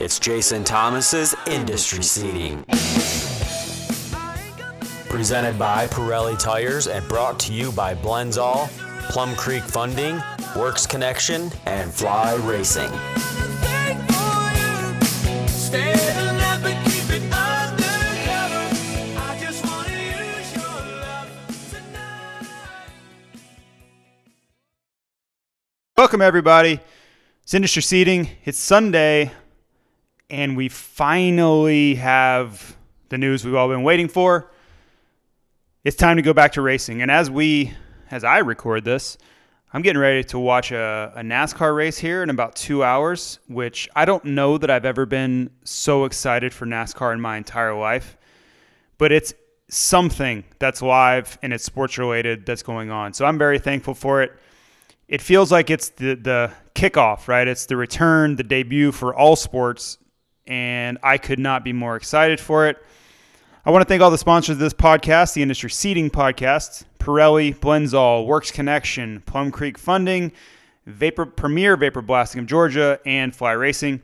It's Jason Thomas's Industry Seating. Presented by Pirelli Tires and brought to you by Blendzall, Plum Creek Funding, Works Connection, and Fly Racing. Welcome, everybody. It's Industry Seating. It's Sunday, and we finally have the news we've all been waiting for. It's time to go back to racing. And as we, as I record this, I'm getting ready to watch a, a NASCAR race here in about two hours, which I don't know that I've ever been so excited for NASCAR in my entire life. But it's something that's live and it's sports related that's going on. So I'm very thankful for it it feels like it's the the kickoff, right? It's the return, the debut for all sports, and I could not be more excited for it. I want to thank all the sponsors of this podcast, the Industry Seating Podcast, Pirelli, Blendzall, Works Connection, Plum Creek Funding, Vapor Premier Vapor Blasting of Georgia, and Fly Racing.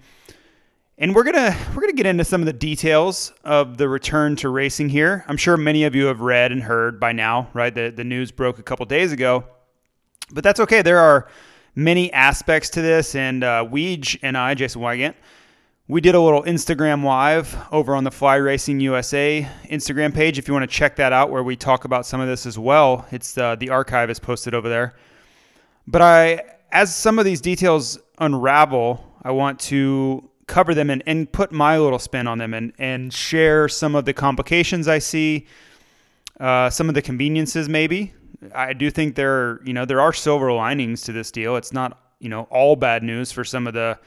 And we're gonna we're gonna get into some of the details of the return to racing here. I'm sure many of you have read and heard by now, right? The the news broke a couple days ago but that's okay. There are many aspects to this, and uh, Weege and I, Jason Weigandt, we did a little Instagram live over on the Fly Racing USA Instagram page. If you want to check that out, where we talk about some of this as well, it's uh, the archive is posted over there. But I, as some of these details unravel, I want to cover them and, and put my little spin on them and, and share some of the complications I see, uh, some of the conveniences maybe. I do think there, you know, there are silver linings to this deal. It's not, you know, all bad news for some of the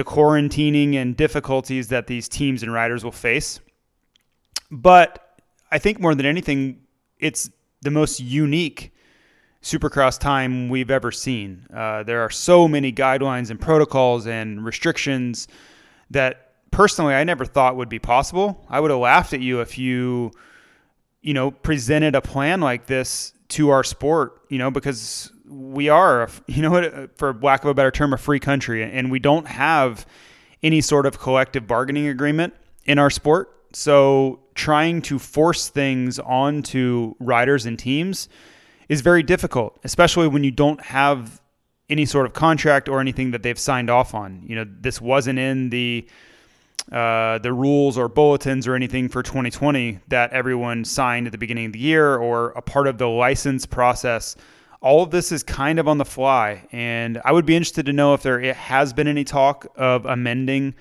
the quarantining and difficulties that these teams and riders will face. But I think more than anything, it's the most unique supercross time we've ever seen. Uh, there are so many guidelines and protocols and restrictions that personally I never thought would be possible. I would have laughed at you if you, you know, presented a plan like this to our sport, you know, because we are, you know, what, for lack of a better term, a free country, and we don't have any sort of collective bargaining agreement in our sport. So trying to force things onto riders and teams is very difficult, especially when you don't have any sort of contract or anything that they've signed off on. You know, this wasn't in the uh, the rules or bulletins or anything for 2020 that everyone signed at the beginning of the year or a part of the license process. All of this is kind of on the fly, and I would be interested to know if there has been any talk of amending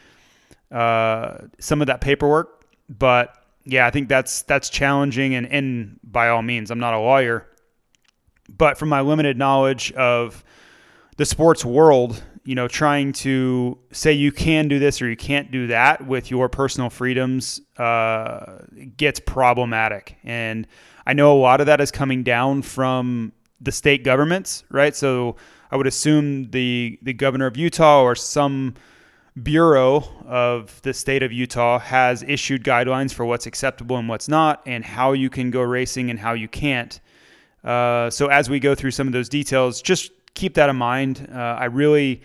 uh, some of that paperwork. But yeah, I think that's that's challenging, and, and by all means, I'm not a lawyer, but from my limited knowledge of the sports world, you know, trying to say you can do this or you can't do that with your personal freedoms uh, gets problematic. And I know a lot of that is coming down from the state governments, right? So I would assume the the governor of Utah or some bureau of the state of Utah has issued guidelines for what's acceptable and what's not, and how you can go racing and how you can't. Uh, so as we go through some of those details, just keep that in mind. Uh, I really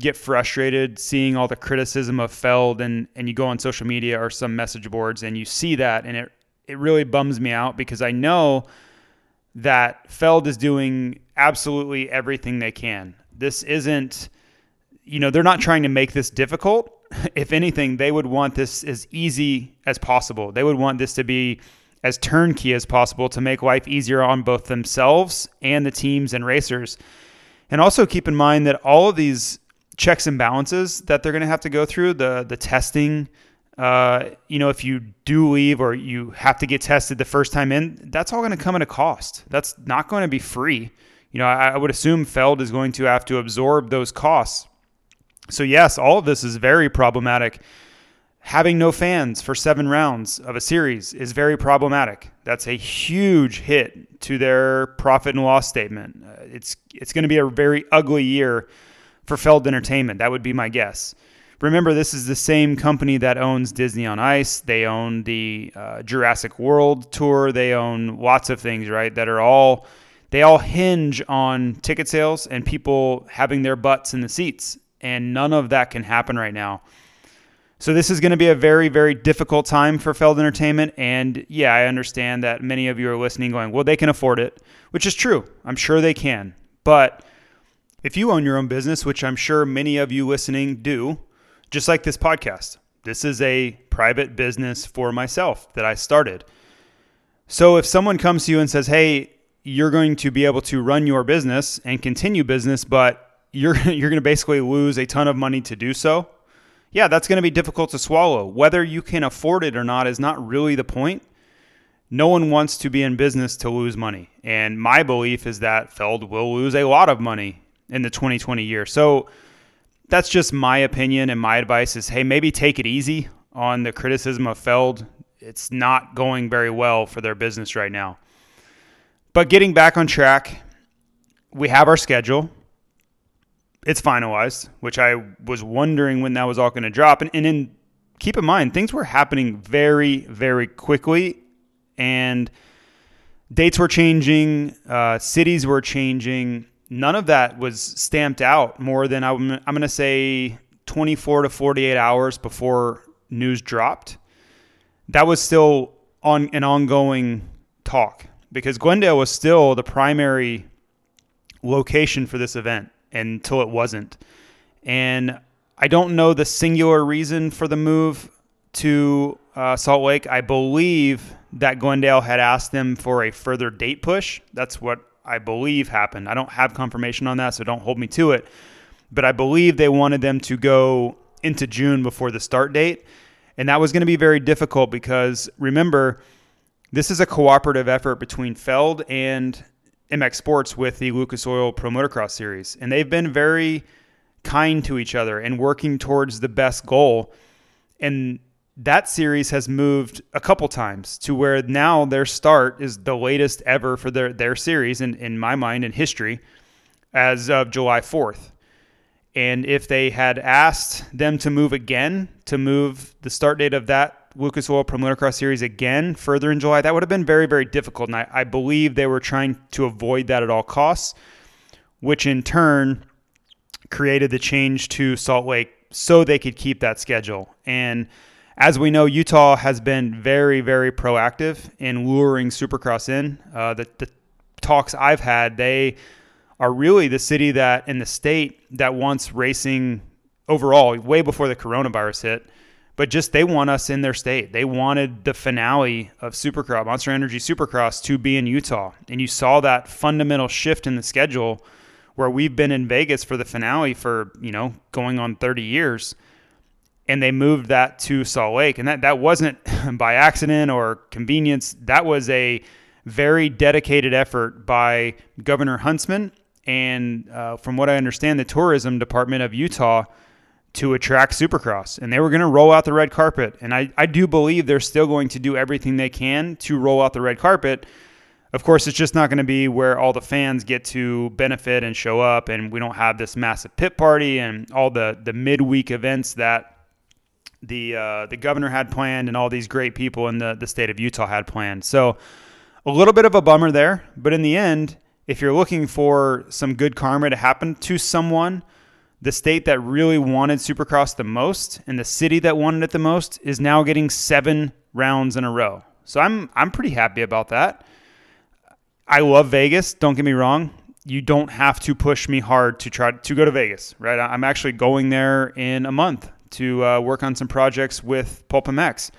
get frustrated seeing all the criticism of Feld, and and you go on social media or some message boards and you see that, and it it really bums me out because I know that Feld is doing absolutely everything they can. This isn't, you know, they're not trying to make this difficult. If anything, they would want this as easy as possible. They would want this to be as turnkey as possible to make life easier on both themselves and the teams and racers. And also keep in mind that all of these checks and balances that they're going to have to go through, the the testing, uh, you know, if you do leave or you have to get tested the first time in, that's all going to come at a cost. That's not going to be free. You know, I, I would assume Feld is going to have to absorb those costs. So yes, all of this is very problematic. having no fans for seven rounds of a series is very problematic. That's a huge hit to their profit and loss statement. Uh, it's it's going to be a very ugly year for Feld Entertainment. That would be my guess. Remember, this is the same company that owns Disney on Ice. They own the uh, Jurassic World tour. They own lots of things, right? That are all they all hinge on ticket sales and people having their butts in the seats. And none of that can happen right now. So this is going to be a very, very difficult time for Feld Entertainment. And yeah, I understand that many of you are listening going, well, they can afford it, which is true. I'm sure they can. But if you own your own business, which I'm sure many of you listening do, just like this podcast, this is a private business for myself that I started. So if someone comes to you and says, hey, you're going to be able to run your business and continue business, but you're, you're going to basically lose a ton of money to do so yeah, that's going to be difficult to swallow. Whether you can afford it or not is not really the point. No one wants to be in business to lose money. And my belief is that Feld will lose a lot of money in the 2020 year. So that's just my opinion and my advice is hey, maybe take it easy on the criticism of Feld. It's not going very well for their business right now. But getting back on track, we have our schedule it's finalized, which I was wondering when that was all going to drop. And, and then keep in mind, things were happening very, very quickly, and dates were changing, uh, cities were changing. None of that was stamped out more than I'm, I'm going to say 24 to 48 hours before news dropped. That was still on an ongoing talk because Glendale was still the primary location for this event until it wasn't. And I don't know the singular reason for the move to uh, Salt Lake. I believe that Glendale had asked them for a further date push. That's what I believe happened. I don't have confirmation on that, so don't hold me to it. But I believe they wanted them to go into June before the start date. And that was going to be very difficult because remember, this is a cooperative effort between Feld and MX Sports with the Lucas Oil Pro Motocross Series, and they've been very kind to each other and working towards the best goal. And that series has moved a couple times to where now their start is the latest ever for their, their series, in, in my mind, in history, as of July 4th. And if they had asked them to move again, to move the start date of that Lucas Oil Pro Motocross Series again further in July, that would have been very, very difficult. And I, I believe they were trying to avoid that at all costs, which in turn created the change to Salt Lake so they could keep that schedule. And as we know, Utah has been very, very proactive in luring Supercross in. Uh, the, the talks I've had, they are really the city that in the state that wants racing overall, way before the coronavirus hit but just they want us in their state. They wanted the finale of Supercross, Monster Energy Supercross, to be in Utah. And you saw that fundamental shift in the schedule where we've been in Vegas for the finale for, you know, going on 30 years. And they moved that to Salt Lake. And that, that wasn't by accident or convenience. That was a very dedicated effort by Governor Huntsman and, uh, from what I understand, the tourism department of Utah to attract Supercross. And they were going to roll out the red carpet. And I, I do believe they're still going to do everything they can to roll out the red carpet. Of course, it's just not going to be where all the fans get to benefit and show up, and we don't have this massive pit party and all the, the midweek events that the uh, the governor had planned and all these great people in the, the state of Utah had planned. So a little bit of a bummer there, but in the end, if you're looking for some good karma to happen to someone – the state that really wanted Supercross the most and the city that wanted it the most is now getting seven rounds in a row. So I'm I'm pretty happy about that. I love Vegas. Don't get me wrong. You don't have to push me hard to try to go to Vegas, right? I'm actually going there in a month to uh, work on some projects with Pulp MX.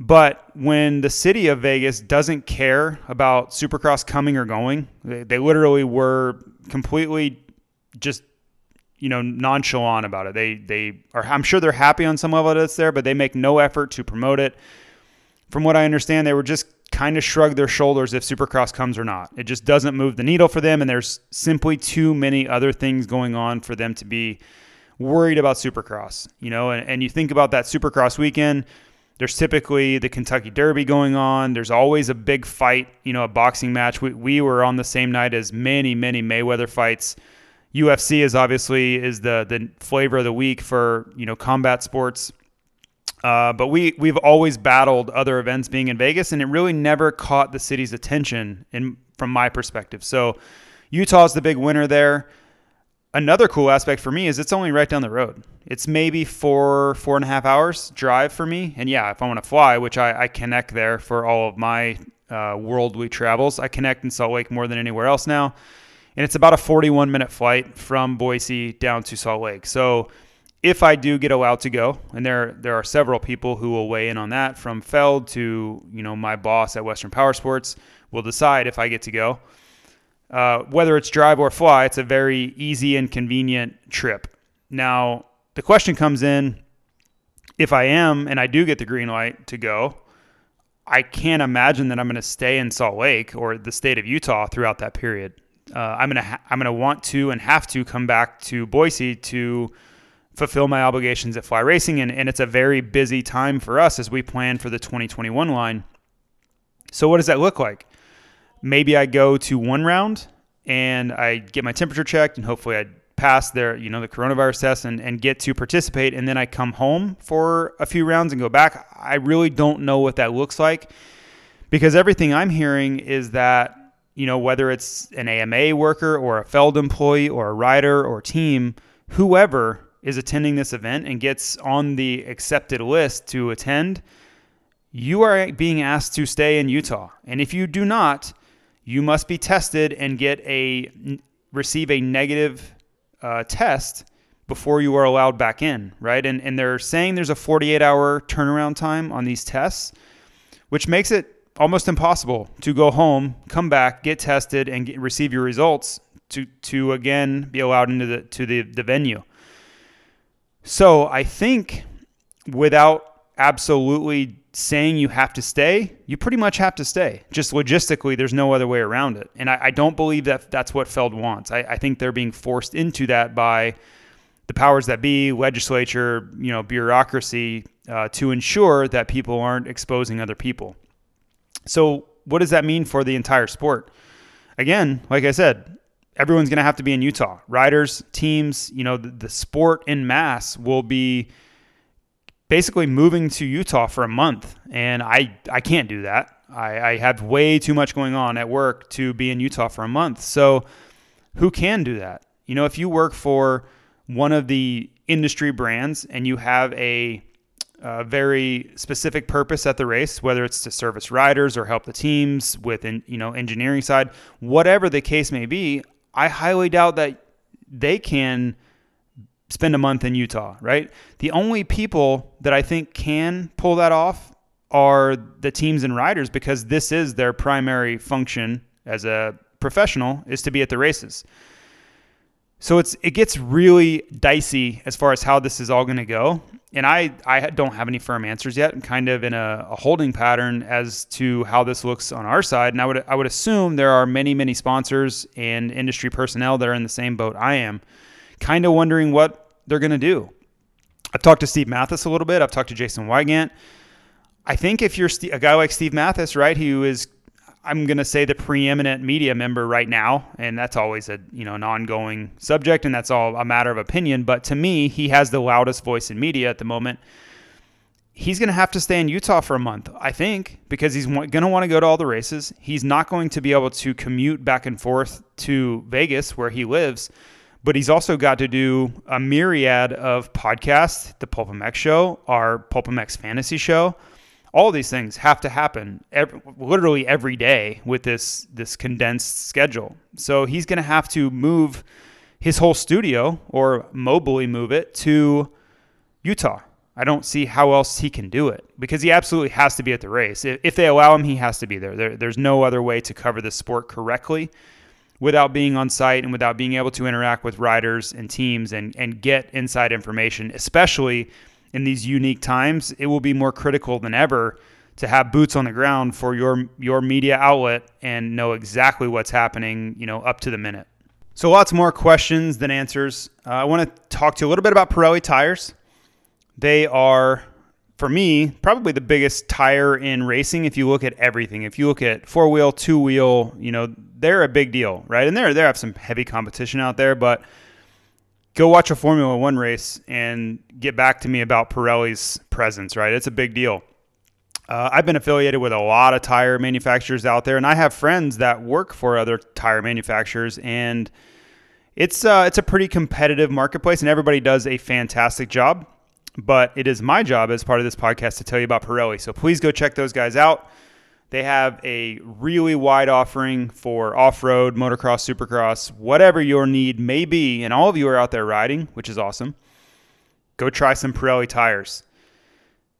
But when the city of Vegas doesn't care about Supercross coming or going, they, they literally were completely just you know nonchalant about it. They they are I'm sure they're happy on some level that it's there, but they make no effort to promote it. From what I understand, they were just kind of shrug their shoulders if Supercross comes or not. It just doesn't move the needle for them, and there's simply too many other things going on for them to be worried about Supercross, you know, and, and you think about that Supercross weekend. There's typically the Kentucky Derby going on. There's always a big fight, you know, a boxing match. We, we were on the same night as many, many Mayweather fights. UFC is obviously is the the flavor of the week for you know combat sports. Uh, but we we've always battled other events being in Vegas, and it really never caught the city's attention in from my perspective. So Utah's the big winner there. Another cool aspect for me is it's only right down the road. It's maybe four four and a half hours drive for me, and yeah, if I want to fly, which I, I connect there for all of my uh, worldly travels, I connect in Salt Lake more than anywhere else now and it's about a 41 minute flight from Boise down to Salt Lake. So if I do get allowed to go, and there there are several people who will weigh in on that, from Feld to you know my boss at Western Power Sports, will decide if I get to go. Uh, whether it's drive or fly, it's a very easy and convenient trip. Now the question comes in: if I am and I do get the green light to go, I can't imagine that I'm going to stay in Salt Lake or the state of Utah throughout that period uh, I'm gonna ha- I'm gonna want to and have to come back to Boise to fulfill my obligations at Fly Racing, and, and it's a very busy time for us as we plan for the 2021 line. So what does that look like? Maybe I go to one round and I get my temperature checked, and hopefully I pass their you know the coronavirus test and, and get to participate, and then I come home for a few rounds and go back. I really don't know what that looks like because everything I'm hearing is that you know, whether it's an AMA worker or a Feld employee or a rider or team, whoever is attending this event and gets on the accepted list to attend, you are being asked to stay in Utah. And if you do not, you must be tested and get a receive a negative uh, test before you are allowed back in, right? And and they're saying there's a 48 hour turnaround time on these tests, which makes it almost impossible to go home, come back, get tested, and get, receive your results to to again be allowed into the to the, the venue. So I think without absolutely saying you have to stay, you pretty much have to stay. Just logistically, there's no other way around it. And I, I don't believe that that's what Feld wants. I, I think they're being forced into that by the powers that be, legislature, you know, bureaucracy, uh, to ensure that people aren't exposing other people. So, what does that mean for the entire sport? Again, like I said, everyone's going to have to be in Utah. Riders, teams, you know, the, the, sport in mass will be basically moving to Utah for a month. And I, I can't do that. I, I have way too much going on at work to be in Utah for a month. So, who can do that? You know, if you work for one of the industry brands and you have a a very specific purpose at the race, whether it's to service riders or help the teams with, you know, engineering side, whatever the case may be. I highly doubt that they can spend a month in Utah, right? The only people that I think can pull that off are the teams and riders because this is their primary function as a professional is to be at the races. So it's it gets really dicey as far as how this is all going to go, and I I don't have any firm answers yet. I'm kind of in a, a, holding pattern as to how this looks on our side, and I would I would assume there are many many sponsors and industry personnel that are in the same boat I am, kind of wondering what they're going to do. I've talked to Steve Matthes a little bit. I've talked to Jason Weigandt. I think if you're a guy like Steve Matthes, right, who is I'm going to say the preeminent media member right now, and that's always a you know an ongoing subject, and that's all a matter of opinion. But to me, he has the loudest voice in media at the moment. He's going to have to stay in Utah for a month, I think, because he's going to want to go to all the races. He's not going to be able to commute back and forth to Vegas, where he lives, but he's also got to do a myriad of podcasts, the PulpMX show, our PulpMX fantasy show all these things have to happen every, literally every day with this this condensed schedule. So he's going to have to move his whole studio or mobily move it to Utah. I don't see how else he can do it because he absolutely has to be at the race. If they allow him, he has to be there. there there's no other way to cover the sport correctly without being on site and without being able to interact with riders and teams and, and get inside information, especially – in these unique times, it will be more critical than ever to have boots on the ground for your your media outlet and know exactly what's happening, you know, up to the minute. So lots more questions than answers. Uh, I want to talk to you a little bit about Pirelli tires. They are, for me, probably the biggest tire in racing. If you look at everything, if you look at four wheel, two wheel, you know they're a big deal, right? And they they have some heavy competition out there, but go watch a Formula One race and get back to me about Pirelli's presence, right? It's a big deal. Uh, I've been affiliated with a lot of tire manufacturers out there, and I have friends that work for other tire manufacturers, and it's uh, it's a pretty competitive marketplace, and everybody does a fantastic job. But it is my job as part of this podcast to tell you about Pirelli. So please go check those guys out. They have a really wide offering for off road, motocross, supercross, whatever your need may be. And all of you are out there riding, which is awesome. Go try some Pirelli tires.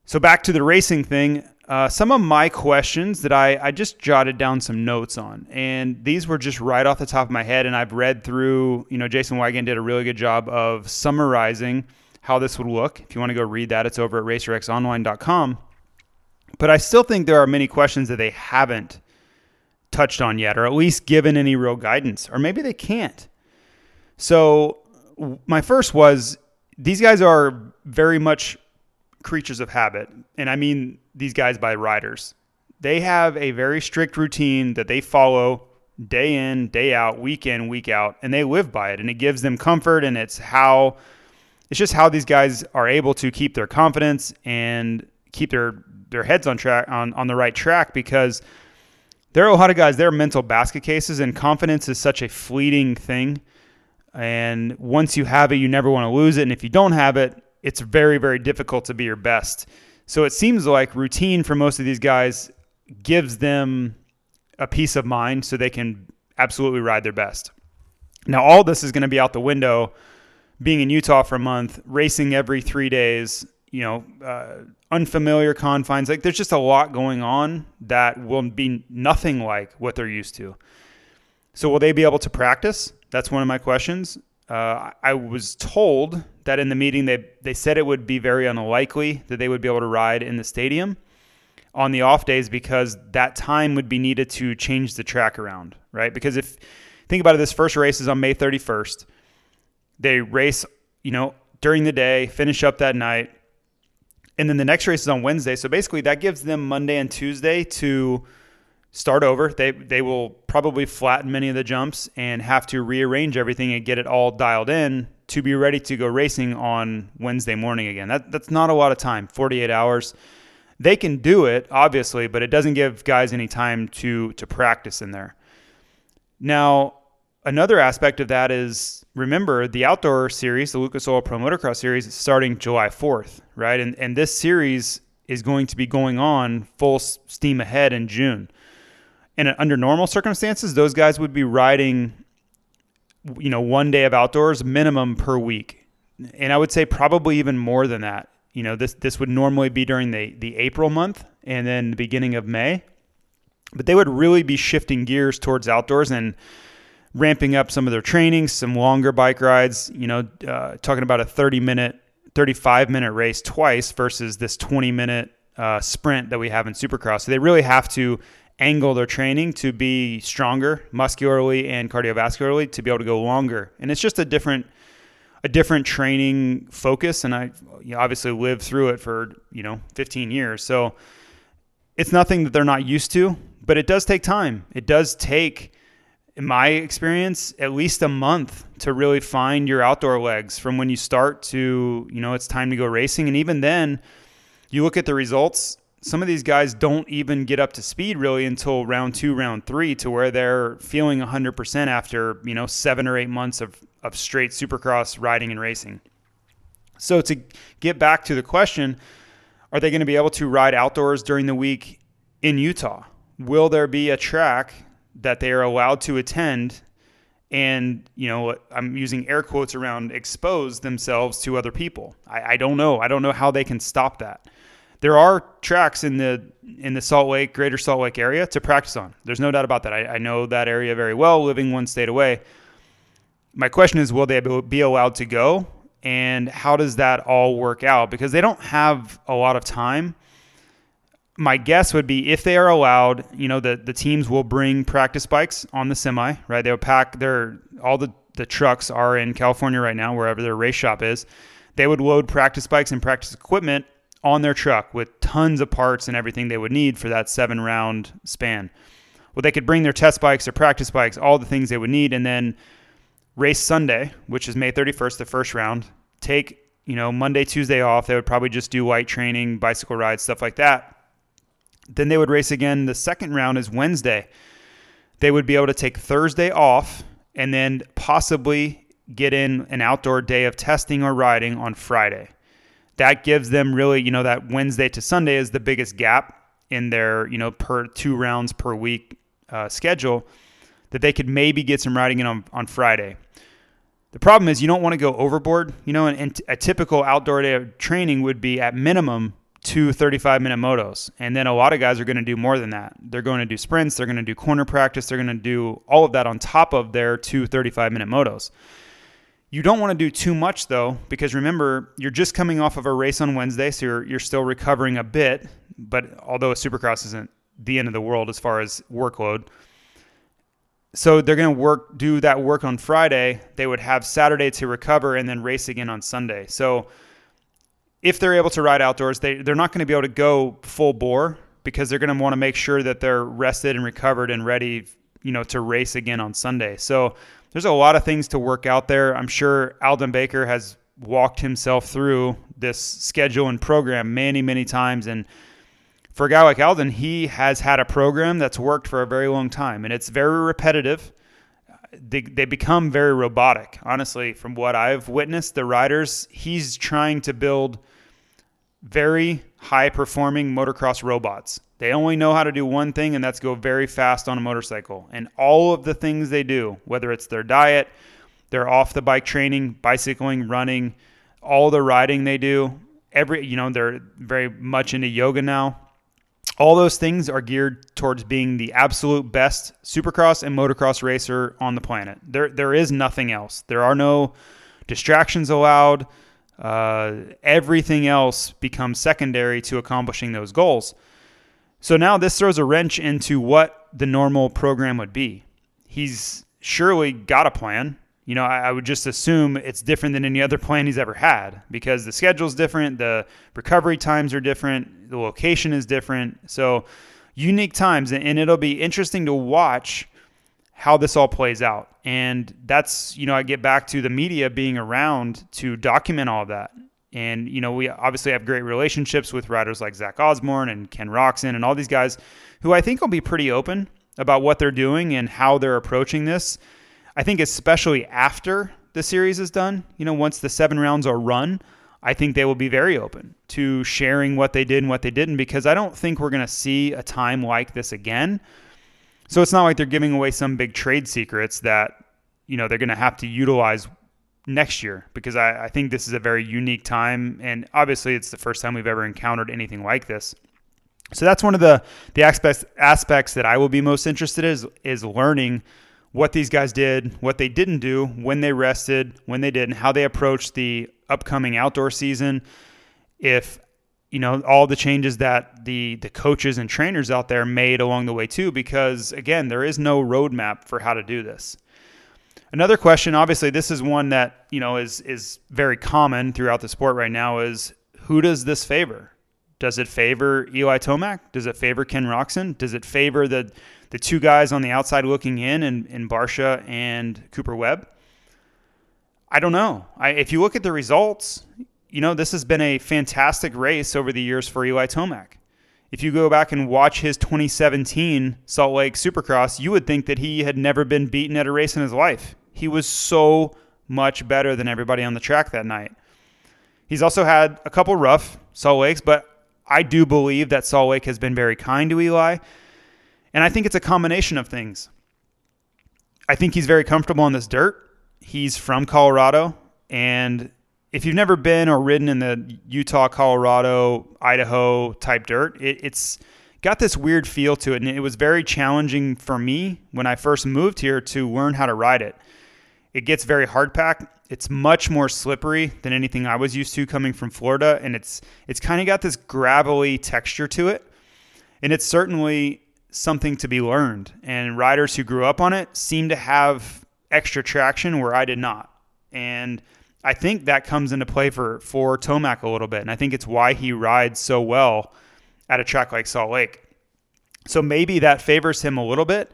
So, back to the racing thing, uh, some of my questions that I, I just jotted down some notes on, and these were just right off the top of my head. And I've read through, you know, Jason Weigandt did a really good job of summarizing how this would look. If you want to go read that, it's over at racerxonline.com. But I still think there are many questions that they haven't touched on yet, or at least given any real guidance, or maybe they can't. So, my first was these guys are very much creatures of habit. And I mean these guys by riders. They have a very strict routine that they follow day in, day out, week in, week out, and they live by it. And it gives them comfort and it's how it's just how these guys are able to keep their confidence and keep their their heads on track on, on the right track because there are a lot of guys, they're mental basket cases, and confidence is such a fleeting thing. And once you have it, you never want to lose it. And if you don't have it, it's very, very difficult to be your best. So it seems like routine for most of these guys gives them a peace of mind so they can absolutely ride their best. Now, all this is going to be out the window being in Utah for a month, racing every three days, you know, uh, unfamiliar confines. Like there's just a lot going on that will be nothing like what they're used to. So, will they be able to practice? That's one of my questions. Uh, I was told that in the meeting they they said it would be very unlikely that they would be able to ride in the stadium on the off days because that time would be needed to change the track around, right? Because if think about it, this first race is on May 31st. They race, you know, during the day, finish up that night, and then the next race is on Wednesday. So basically, that gives them Monday and Tuesday to start over. They they will probably flatten many of the jumps and have to rearrange everything and get it all dialed in to be ready to go racing on Wednesday morning again. That that's not a lot of time, 48 hours. They can do it obviously, but it doesn't give guys any time to to practice in there. Now, another aspect of that is remember the outdoor series, the Lucas Oil Pro Motocross series is starting July 4th, right? And and this series is going to be going on full steam ahead in June. And uh, under normal circumstances, those guys would be riding you know, one day of outdoors minimum per week. And I would say probably even more than that. You know, this this would normally be during the the April month and then the beginning of May. But they would really be shifting gears towards outdoors and ramping up some of their training, some longer bike rides, you know, uh, talking about a 30 minute, 35 minute race twice versus this 20 minute uh, sprint that we have in Supercross. So they really have to angle their training to be stronger muscularly and cardiovascularly to be able to go longer. And it's just a different a different training focus and I you obviously lived through it for, you know, 15 years. So it's nothing that they're not used to, but it does take time. It does take in my experience at least a month to really find your outdoor legs from when you start to, you know, it's time to go racing and even then you look at the results some of these guys don't even get up to speed really until round two, round three, to where they're feeling 100% after, you know, seven or eight months of, of straight supercross riding and racing. So, to get back to the question, are they going to be able to ride outdoors during the week in Utah? Will there be a track that they are allowed to attend and you know i'm using air quotes around expose themselves to other people I, I, don't know i don't know how they can stop that there are tracks in the in the Salt Lake, Greater Salt Lake area to practice on. There's no doubt about that. I, I know that area very well, living one state away. My question is, will they be allowed to go, and how does that all work out? Because they don't have a lot of time. My guess would be if they are allowed, you know, the, the teams will bring practice bikes on the semi, right? They'll pack their all the the trucks are in California right now, wherever their race shop is. They would load practice bikes and practice equipment on their truck with tons of parts and everything they would need for that seven round span. Well, they could bring their test bikes, their practice bikes, all the things they would need, and then race Sunday, which is May 31st, the first round. Take you know Monday, Tuesday off. They would probably just do light training, bicycle rides, stuff like that. Then they would race again. The second round is Wednesday. They would be able to take Thursday off and then possibly get in an outdoor day of testing or riding on Friday. That gives them really, you know, that Wednesday to Sunday is the biggest gap in their, you know, per two rounds per week uh, schedule that they could maybe get some riding in on, on Friday. The problem is you don't want to go overboard. You know, and, and a typical outdoor day of training would be at minimum two 35 minute motos. And then a lot of guys are going to do more than that. They're going to do sprints, they're going to do corner practice, they're going to do all of that on top of their two 35 minute motos. You don't want to do too much though, because remember, you're just coming off of a race on Wednesday, so you're, you're still recovering a bit. But although a supercross isn't the end of the world as far as workload, so they're going to work, do that work on Friday. They would have Saturday to recover and then race again on Sunday. So if they're able to ride outdoors, they, they're not going to be able to go full bore because they're going to want to make sure that they're rested and recovered and ready, you know, to race again on Sunday. So there's a lot of things to work out there. I'm sure Aldon Baker has walked himself through this schedule and program many, many times. And for a guy like Aldon, he has had a program that's worked for a very long time and it's very repetitive. They, they become very robotic. Honestly, from what I've witnessed, the riders, he's trying to build – very high performing motocross robots. They only know how to do one thing, and that's go very fast on a motorcycle. And all of the things they do, whether it's their diet, their off the bike training, bicycling, running, all the riding they do, every, you know, they're very much into yoga now. All those things are geared towards being the absolute best supercross and motocross racer on the planet. There, there is nothing else. There are no distractions allowed. Uh, everything else becomes secondary to accomplishing those goals. So now this throws a wrench into what the normal program would be. He's surely got a plan. You know, I, I would just assume it's different than any other plan he's ever had because the schedule's different, the recovery times are different, the location is different. So unique times, and it'll be interesting to watch how this all plays out. And that's, you know, I get back to the media being around to document all of that. And, you know, we obviously have great relationships with writers like Zach Osborne and Ken Roczen and all these guys who I think will be pretty open about what they're doing and how they're approaching this. I think, especially after the series is done, you know, once the seven rounds are run, I think they will be very open to sharing what they did and what they didn't because I don't think we're going to see a time like this again so it's not like they're giving away some big trade secrets that you know they're going to have to utilize next year because I, I, think this is a very unique time and obviously it's the first time we've ever encountered anything like this. So that's one of the the aspects aspects that I will be most interested in is is learning what these guys did, what they didn't do, when they rested, when they didn't, how they approached the upcoming outdoor season. If you know all the changes that the the coaches and trainers out there made along the way too because again there is no roadmap for how to do this another question obviously this is one that you know is is very common throughout the sport right now is who does this favor does it favor Eli Tomac? Does it favor Ken Roczen? Does it favor the the two guys on the outside looking in in, in Barcia and Cooper Webb? I don't know. I, if you look at the results, you know, this has been a fantastic race over the years for Eli Tomac. If you go back and watch his 2017 Salt Lake Supercross, you would think that he had never been beaten at a race in his life. He was so much better than everybody on the track that night. He's also had a couple rough Salt Lakes, but I do believe that Salt Lake has been very kind to Eli. And I think it's a combination of things. I think he's very comfortable on this dirt. He's from Colorado, and if you've never been or ridden in the Utah, Colorado, Idaho type dirt, it, it's got this weird feel to it. And it was very challenging for me when I first moved here to learn how to ride it. It gets very hard packed. It's much more slippery than anything I was used to coming from Florida. And it's, it's kind of got this gravelly texture to it. And it's certainly something to be learned. And riders who grew up on it seem to have extra traction where I did not. And I think that comes into play for for Tomac a little bit, and I think it's why he rides so well at a track like Salt Lake. So maybe that favors him a little bit.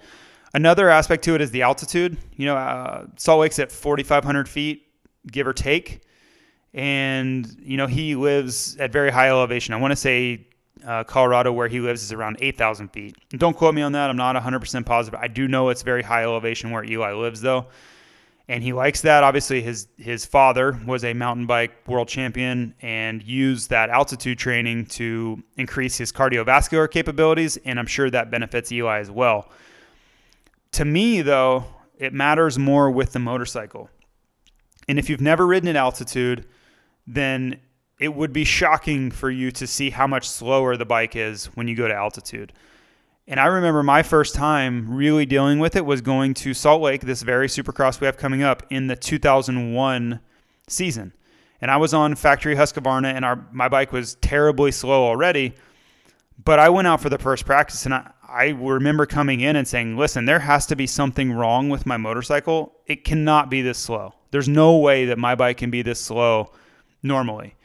Another aspect to it is the altitude. You know, uh, Salt Lake's at 4,500 feet, give or take, and you know he lives at very high elevation. I want to say uh, Colorado, where he lives, is around 8,000 feet. Don't quote me on that. I'm not 100% positive. I do know it's very high elevation where Eli lives, though and he likes that. Obviously, his his father was a mountain bike world champion and used that altitude training to increase his cardiovascular capabilities, and I'm sure that benefits Eli as well. To me, though, it matters more with the motorcycle. And if you've never ridden at altitude, then it would be shocking for you to see how much slower the bike is when you go to altitude. And I remember my first time really dealing with it was going to Salt Lake, this very supercross we have coming up in the 2001 season. And I was on factory Husqvarna, and our my bike was terribly slow already. But I went out for the first practice, and I, I remember coming in and saying, "Listen, there has to be something wrong with my motorcycle. It cannot be this slow. There's no way that my bike can be this slow normally."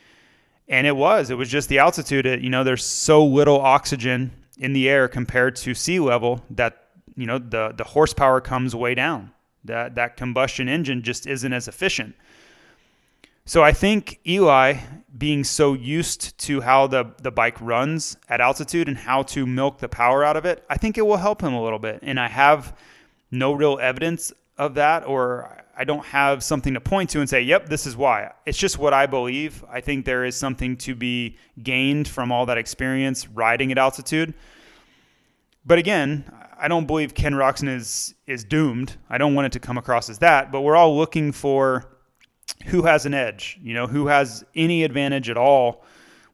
And it was. It was just the altitude. It, you know, there's so little oxygen in the air compared to sea level that you know the the horsepower comes way down. That that combustion engine just isn't as efficient. So I think Eli being so used to how the the bike runs at altitude and how to milk the power out of it, I think it will help him a little bit. And I have no real evidence of that or I don't have something to point to and say, "Yep, this is why." It's just what I believe. I think there is something to be gained from all that experience riding at altitude. But again, I don't believe Ken Roczen is is doomed. I don't want it to come across as that, but we're all looking for who has an edge, you know, who has any advantage at all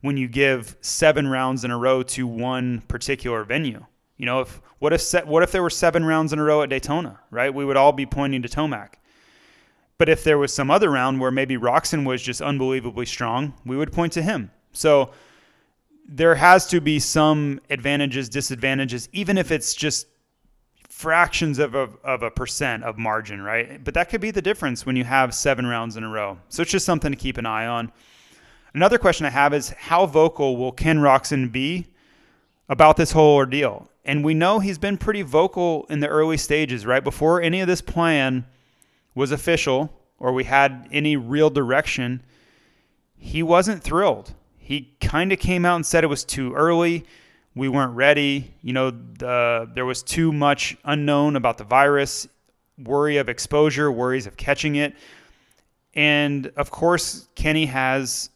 when you give 7 rounds in a row to one particular venue. You know, if what if what if there were 7 rounds in a row at Daytona, right? We would all be pointing to Tomac. But if there was some other round where maybe Roczen was just unbelievably strong, we would point to him. So there has to be some advantages, disadvantages, even if it's just fractions of a, of a percent of margin, right? But that could be the difference when you have seven rounds in a row. So it's just something to keep an eye on. Another question I have is how vocal will Ken Roczen be about this whole ordeal? And we know he's been pretty vocal in the early stages, right? Before any of this plan was official or we had any real direction, he wasn't thrilled. He kind of came out and said it was too early. We weren't ready. You know, the, there was too much unknown about the virus, worry of exposure, worries of catching it. And of course, Kenny has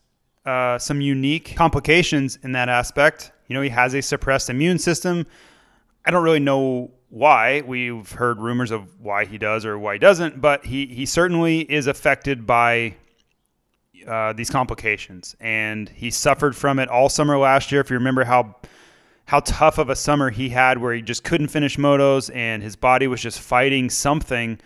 uh, some unique complications in that aspect. You know, he has a suppressed immune system. I don't really know why. We've heard rumors of why he does or why he doesn't, but he, he certainly is affected by uh, these complications, and he suffered from it all summer last year. If you remember how how tough of a summer he had, where he just couldn't finish motos, and his body was just fighting something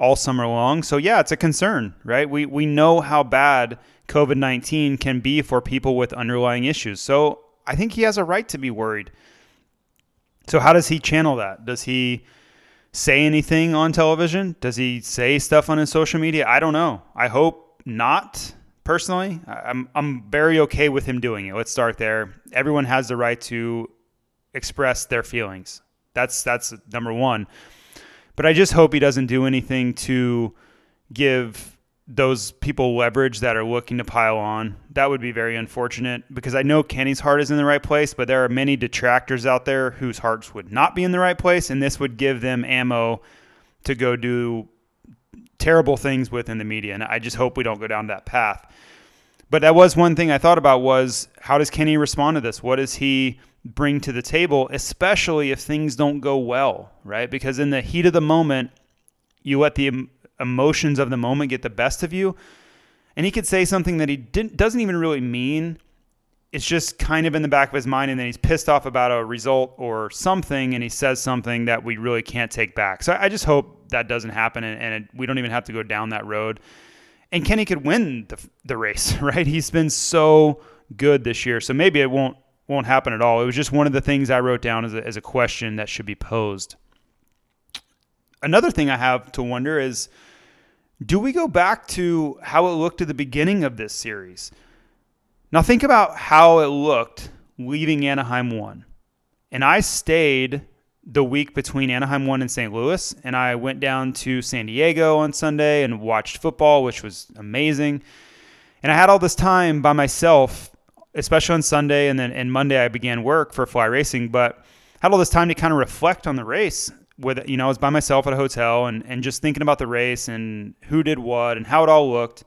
all summer long. So yeah, it's a concern, right? We we know how bad COVID nineteen can be for people with underlying issues. So I think he has a right to be worried. So how does he channel that? Does he say anything on television? Does he say stuff on his social media? I don't know. I hope not personally. I'm I'm very okay with him doing it. Let's start there. Everyone has the right to express their feelings. That's that's number 1. But I just hope he doesn't do anything to give those people leverage that are looking to pile on. That would be very unfortunate because I know Kenny's heart is in the right place, but there are many detractors out there whose hearts would not be in the right place, and this would give them ammo to go do terrible things within the media. And I just hope we don't go down that path. But that was one thing I thought about was how does Kenny respond to this? What does he bring to the table, especially if things don't go well, right? Because in the heat of the moment, you let the emotions of the moment get the best of you. And he could say something that he didn't, doesn't even really mean. It's just kind of in the back of his mind, and then he's pissed off about a result or something, and he says something that we really can't take back. So I just hope that doesn't happen, and, and it, we don't even have to go down that road. And Kenny could win the, the race, right? He's been so good this year, so maybe it won't won't happen at all. It was just one of the things I wrote down as a, as a question that should be posed. another thing I have to wonder is do we go back to how it looked at the beginning of this series? Now, think about how it looked leaving Anaheim 1. And I stayed the week between Anaheim 1 and St. Louis, and I went down to San Diego on Sunday and watched football, which was amazing. And I had all this time by myself, especially on Sunday, and then and Monday I began work for Fly Racing, but had all this time to kind of reflect on the race with you know, I was by myself at a hotel and, and just thinking about the race and who did what and how it all looked.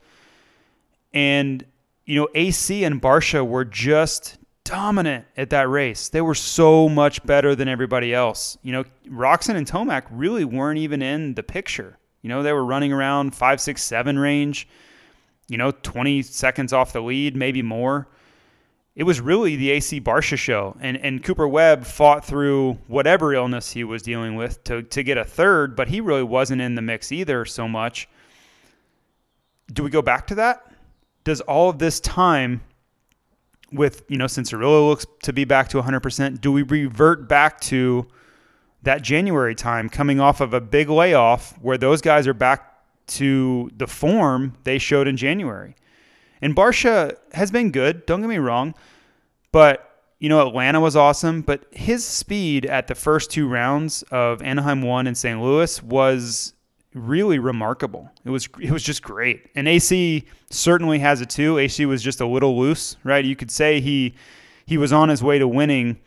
And, you know, AC and Barcia were just dominant at that race. They were so much better than everybody else. You know, Roczen and Tomac really weren't even in the picture. You know, they were running around five, six, seven range, you know, 20 seconds off the lead, maybe more. It was really the AC Barcia show. And, and Cooper Webb fought through whatever illness he was dealing with to, to get a third, but he really wasn't in the mix either so much. Do we go back to that? Does all of this time with you know Cianciarulo looks to be back to 100%. Do we revert back to that January time, coming off of a big layoff where those guys are back to the form they showed in January? And Barcia has been good. Don't get me wrong, but you know Atlanta was awesome, but his speed at the first two rounds of Anaheim one and St. Louis was really remarkable. It was it was just great. And AC certainly has it too. AC was just a little loose, right? You could say he he was on his way to winning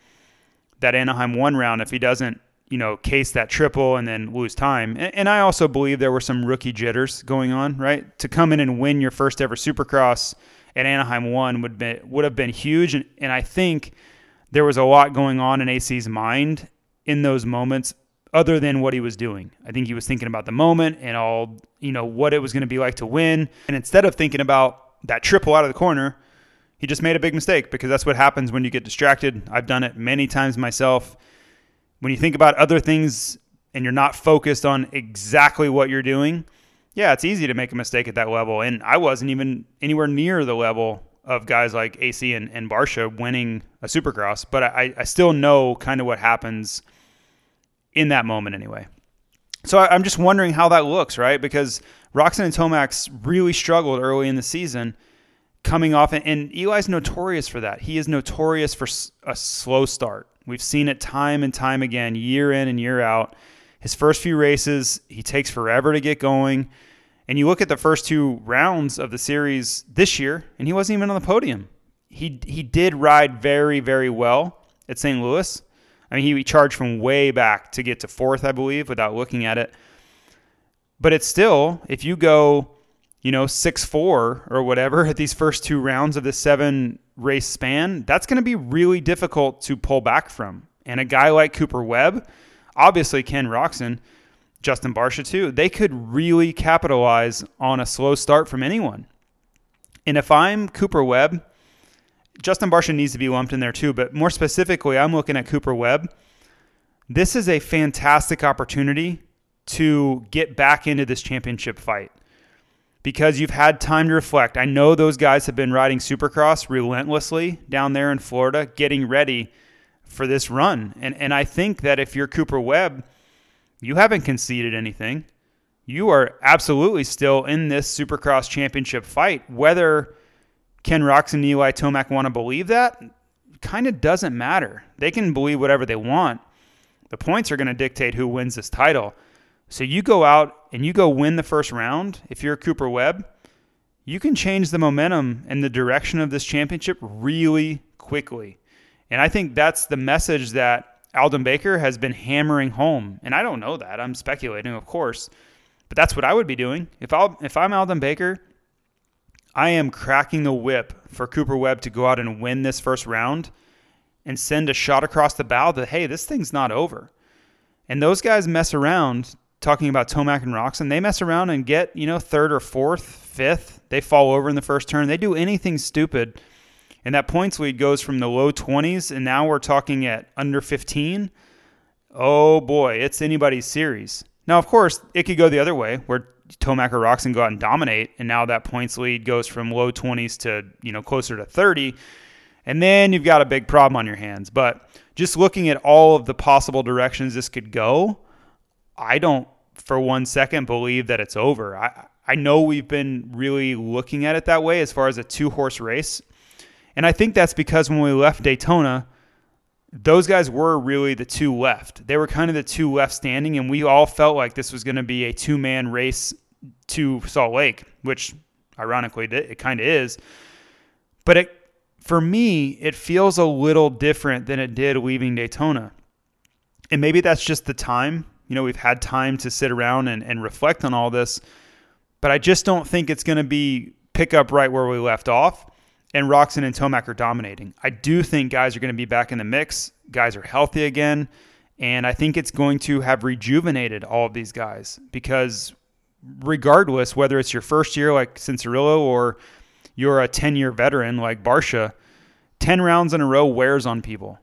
that Anaheim one round if he doesn't, you know, case that triple and then lose time. And, and I also believe there were some rookie jitters going on, right? To come in and win your first ever Supercross at Anaheim one would be would have been huge. And, and I think there was a lot going on in AC's mind in those moments other than what he was doing. I think he was thinking about the moment and all, you know, what it was going to be like to win. And instead of thinking about that triple out of the corner, he just made a big mistake because that's what happens when you get distracted. I've done it many times myself. When you think about other things and you're not focused on exactly what you're doing, yeah, it's easy to make a mistake at that level. And I wasn't even anywhere near the level of guys like AC and, and Barcia winning a supercross, but I, I still know kind of what happens – in that moment anyway. So I'm just wondering how that looks, right? Because Roczen and Tomac really struggled early in the season coming off, and Eli's notorious for that. He is notorious for a slow start. We've seen it time and time again, year in and year out. His first few races, he takes forever to get going. And you look at the first two rounds of the series this year, and he wasn't even on the podium. He he did ride very very well at St. Louis, I mean, he charged from way back to get to fourth, I believe, without looking at it. But it's still, if you go, you know, six four or whatever at these first two rounds of the seven race span, that's going to be really difficult to pull back from. And a guy like Cooper Webb, obviously Ken Roczen, Justin Barcia too, they could really capitalize on a slow start from anyone. And if I'm Cooper Webb, Justin Barcia needs to be lumped in there too, but more specifically, I'm looking at Cooper Webb. This is a fantastic opportunity to get back into this championship fight because you've had time to reflect. I know those guys have been riding Supercross relentlessly down there in Florida, getting ready for this run. And and I think that if you're Cooper Webb, you haven't conceded anything. You are absolutely still in this Supercross championship fight, whether Ken Roczen and Eli Tomac want to believe that? Kind of doesn't matter. They can believe whatever they want. The points are going to dictate who wins this title. So you go out and you go win the first round. If you're Cooper Webb, you can change the momentum and the direction of this championship really quickly. And I think that's the message that Aldon Baker has been hammering home. And I don't know that. I'm speculating, of course. But that's what I would be doing. If, i if I'm Aldon Baker, I am cracking the whip for Cooper Webb to go out and win this first round and send a shot across the bow that, hey, this thing's not over. And those guys mess around talking about Tomac and Roczen. They mess around and get, you know, third or fourth, fifth. They fall over in the first turn. They do anything stupid. And that points lead goes from the low 20s, and now we're talking at under 15. Oh boy, it's anybody's series. Now, of course, it could go the other way where Tomac or Roczen go out and dominate, and now that points lead goes from low 20s to you know closer to 30, and then you've got a big problem on your hands. But just looking at all of the possible directions this could go, I don't for one second believe that it's over. I I know we've been really looking at it that way as far as a two horse race. And I think that's because when we left Daytona, those guys were really the two left. They were kind of the two left standing, and we all felt like this was going to be a two man race to Salt Lake, which ironically it kind of is. But it, for me, it feels a little different than it did leaving Daytona. And maybe that's just the time. You know, we've had time to sit around and, and reflect on all this, but I just don't think it's going to be pick up right where we left off and Roczen and Tomac are dominating. I do think guys are going to be back in the mix. Guys are healthy again. And I think it's going to have rejuvenated all of these guys because regardless, whether it's your first year like Cianciarulo or you're a 10 year veteran like Barcia, 10 rounds in a row wears on people.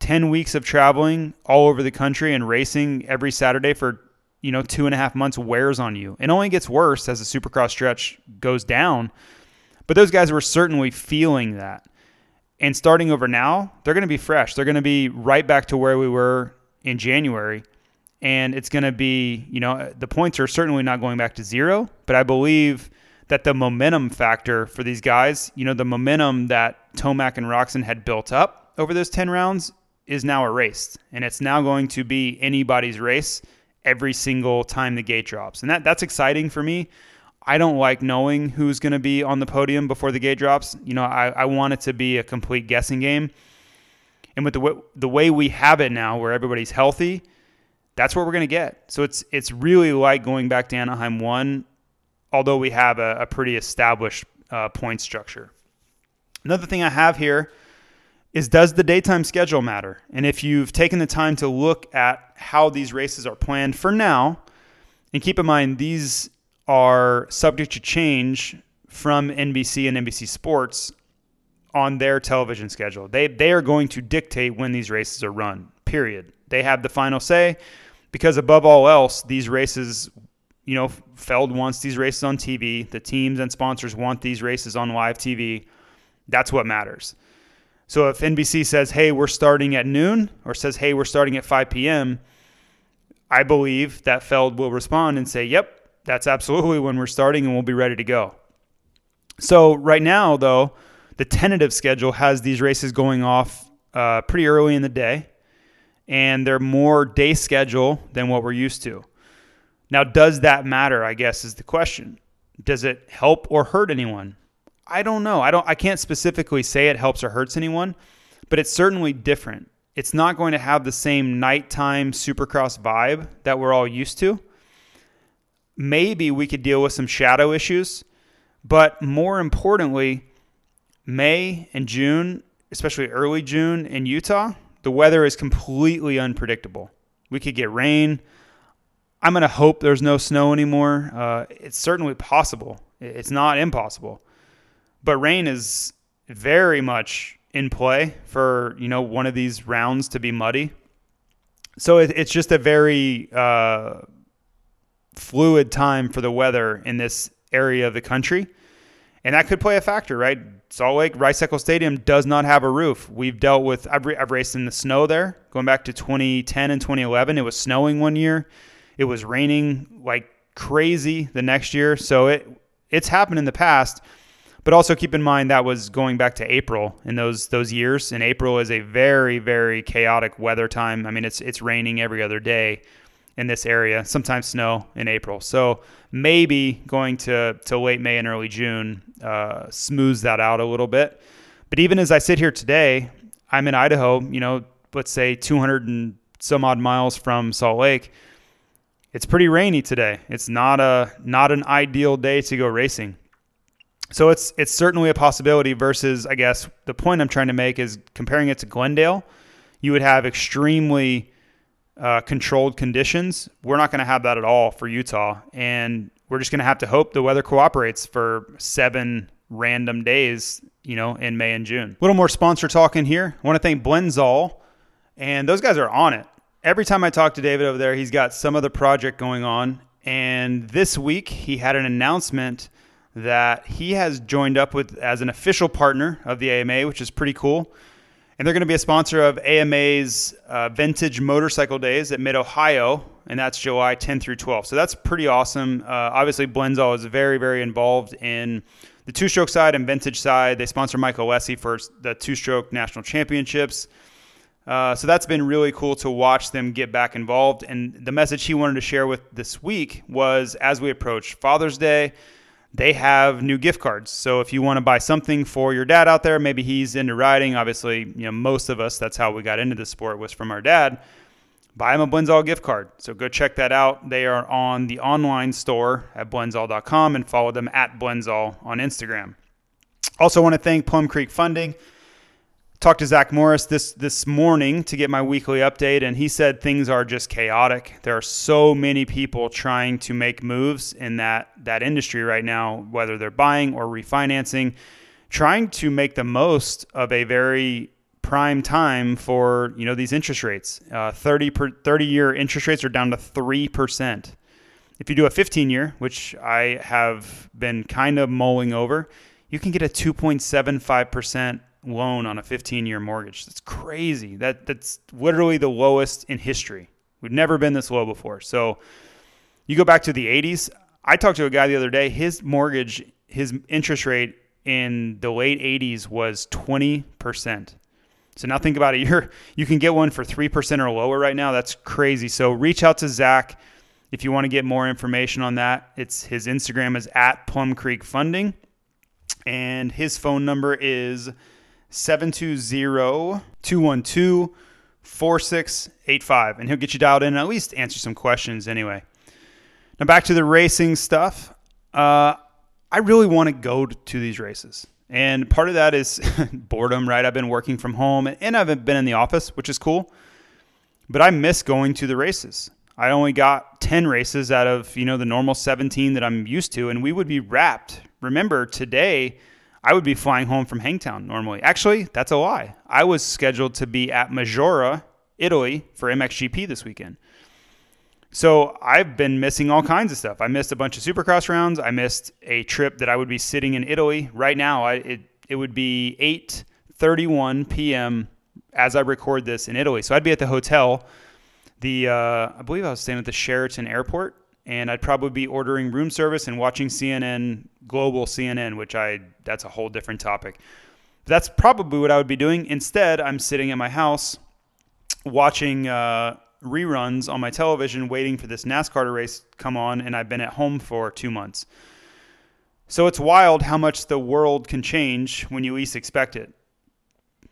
10 weeks of traveling all over the country and racing every Saturday for, you know, two and a half months wears on you. It only gets worse as the supercross stretch goes down. But those guys were certainly feeling that. And starting over now, they're going to be fresh. They're going to be right back to where we were in January. And it's going to be, you know, the points are certainly not going back to zero, but I believe that the momentum factor for these guys, you know, the momentum that Tomac and Roczen had built up over those 10 rounds is now erased. And it's now going to be anybody's race every single time the gate drops. And that that's exciting for me. I don't like knowing who's going to be on the podium before the gate drops. You know, I, I want it to be a complete guessing game. And with the the way we have it now, where everybody's healthy, that's what we're going to get. So it's it's really like going back to Anaheim one, although we have a, a pretty established uh, point structure. Another thing I have here is does the daytime schedule matter? And if you've taken the time to look at how these races are planned for now, and keep in mind these are subject to change from NBC and NBC Sports on their television schedule. They they are going to dictate when these races are run. Period. They have the final say because above all else, these races, you know, Feld wants these races on TV. The teams and sponsors want these races on live TV. That's what matters. So if NBC says, "Hey, we're starting at noon," or says, "Hey, we're starting at 5 p.m.," I believe that Feld will respond and say, "Yep, that's absolutely when we're starting and we'll be ready to go. So, right now, though, the tentative schedule has these races going off uh, pretty early in the day, and they're more day schedule than what we're used to. Now, does that matter? I guess is the question. Does it help or hurt anyone? I don't know. I don't. I can't specifically say it helps or hurts anyone, but it's certainly different. It's not going to have the same nighttime supercross vibe that we're all used to maybe we could deal with some shadow issues. But more importantly, May and June, especially early June in Utah, the weather is completely unpredictable. We could get rain. I'm going to hope there's no snow anymore. Uh, it's certainly possible. It's not impossible. But rain is very much in play for you know one of these rounds to be muddy. So it, it's just a very uh, fluid time for the weather in this area of the country. And that could play a factor, right? Salt Lake Rice Eccles Stadium does not have a roof. We've dealt with, I've, I've raced in the snow there going back to 2010 and 2011. It was snowing one year, it was raining like crazy the next year. So it, it's happened in the past. But also keep in mind that was going back to April in those those years. And April is a very very chaotic weather time. I mean, it's it's raining every other day in this area, sometimes snow in April. So maybe going to, to late May and early June uh, smooths that out a little bit. But even as I sit here today, I'm in Idaho, you know, let's say 200 and some odd miles from Salt Lake. It's pretty rainy today. It's not a not an ideal day to go racing. So it's it's certainly a possibility versus I guess the point I'm trying to make is comparing it to Glendale, you would have extremely uh, controlled conditions. We're not going to have that at all for Utah, and we're just going to have to hope the weather cooperates for seven random days, you know, in May and June. A little more sponsor talk in here. I want to thank Blendzall, and those guys are on it. Every time I talk to David over there, he's got some other project going on, and this week he had an announcement that he has joined up with as an official partner of the AMA, which is pretty cool. And they're going to be a sponsor of AMA's uh, Vintage Motorcycle Days at Mid Ohio, and that's July 10 through 12. So that's pretty awesome. Uh, obviously, Blendzall is very, very involved in the two stroke side and vintage side. They sponsor Michael Alessi for the two stroke national championships. Uh, so that's been really cool to watch them get back involved. And the message he wanted to share with this week was as we approach Father's Day, they have new gift cards. So if you want to buy something for your dad out there, maybe he's into riding. Obviously, you know most of us that's how we got into the sport was from our dad. Buy him a Blendzall gift card. So go check that out. They are on the online store at blendzall.com and follow them at Blendzall on Instagram. Also, want to thank Plum Creek Funding talked to Zach Morris this this morning to get my weekly update, and he said things are just chaotic. There are so many people trying to make moves in that that industry right now, whether they're buying or refinancing, trying to make the most of a very prime time for you know these interest rates. Uh, 30 per 30 year interest rates are down to three percent. If you do a 15 year, which I have been kind of mulling over, you can get a 2.75 percent loan on a 15 year mortgage. That's crazy. That that's literally the lowest in history. We've never been this low before. So you go back to the 80s. I talked to a guy the other day. His mortgage, his interest rate in the late 80s was 20%. So now think about it. You're, you can get one for 3% or lower right now. That's crazy. So reach out to Zach if you want to get more information on that. It's his Instagram is at Plum Creek Funding. And his phone number is 720 212 4685. And he'll get you dialed in and at least answer some questions anyway. Now, back to the racing stuff. Uh, I really want to go to these races. And part of that is boredom, right? I've been working from home and I've been in the office, which is cool. But I miss going to the races. I only got 10 races out of, you know, the normal 17 that I'm used to and we would be wrapped. Remember, today I would be flying home from Hangtown normally. Actually, that's a lie. I was scheduled to be at Maggiora, Italy for MXGP this weekend. So I've been missing all kinds of stuff. I missed a bunch of supercross rounds. I missed a trip that I would be sitting in Italy right now. I, it it would be 8:31 p.m. as I record this in Italy. So I'd be at the hotel. The uh, I believe I was staying at the Sheraton Airport and I'd probably be ordering room service and watching CNN, global CNN, which I that's a whole different topic. That's probably what I would be doing. Instead, I'm sitting at my house watching uh, reruns on my television, waiting for this NASCAR race to come on, and I've been at home for two months. So it's wild how much the world can change when you least expect it.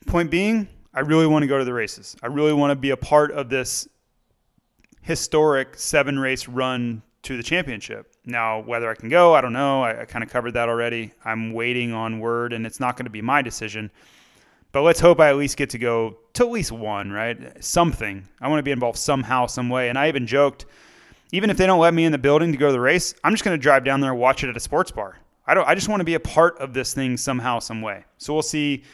Point being, I really want to go to the races. I really want to be a part of this historic seven race run to the championship. Now, whether I can go, I don't know. I, I kind of covered that already. I'm waiting on word, and it's not going to be my decision. But let's hope I at least get to go to at least one, right? Something. I want to be involved somehow, some way. And I even joked, even if they don't let me in the building to go to the race, I'm just going to drive down there and watch it at a sports bar. I don't. I just want to be a part of this thing somehow, some way. So we'll see.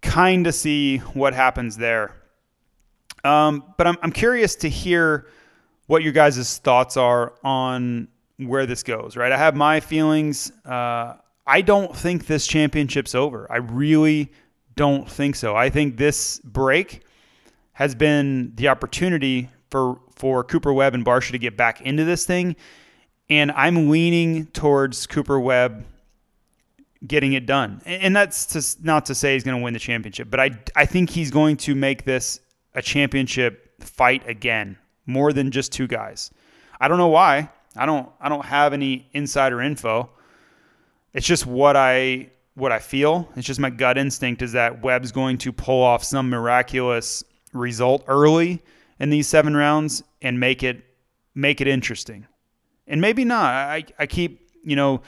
Kind of see what happens there. Um, but I'm, I'm curious to hear what your guys' thoughts are on where this goes, right? I have my feelings. Uh, I don't think this championship's over. I really don't think so. I think this break has been the opportunity for for Cooper Webb and Barcia to get back into this thing, and I'm leaning towards Cooper Webb getting it done. And that's to, not to say he's going to win the championship, but I I think he's going to make this a championship fight again, more than just two guys. I don't know why. I don't I don't have any insider info. It's just what I what I feel. It's just my gut instinct is that Webb's going to pull off some miraculous result early in these seven rounds and make it make it interesting. And maybe not. I I keep, you know,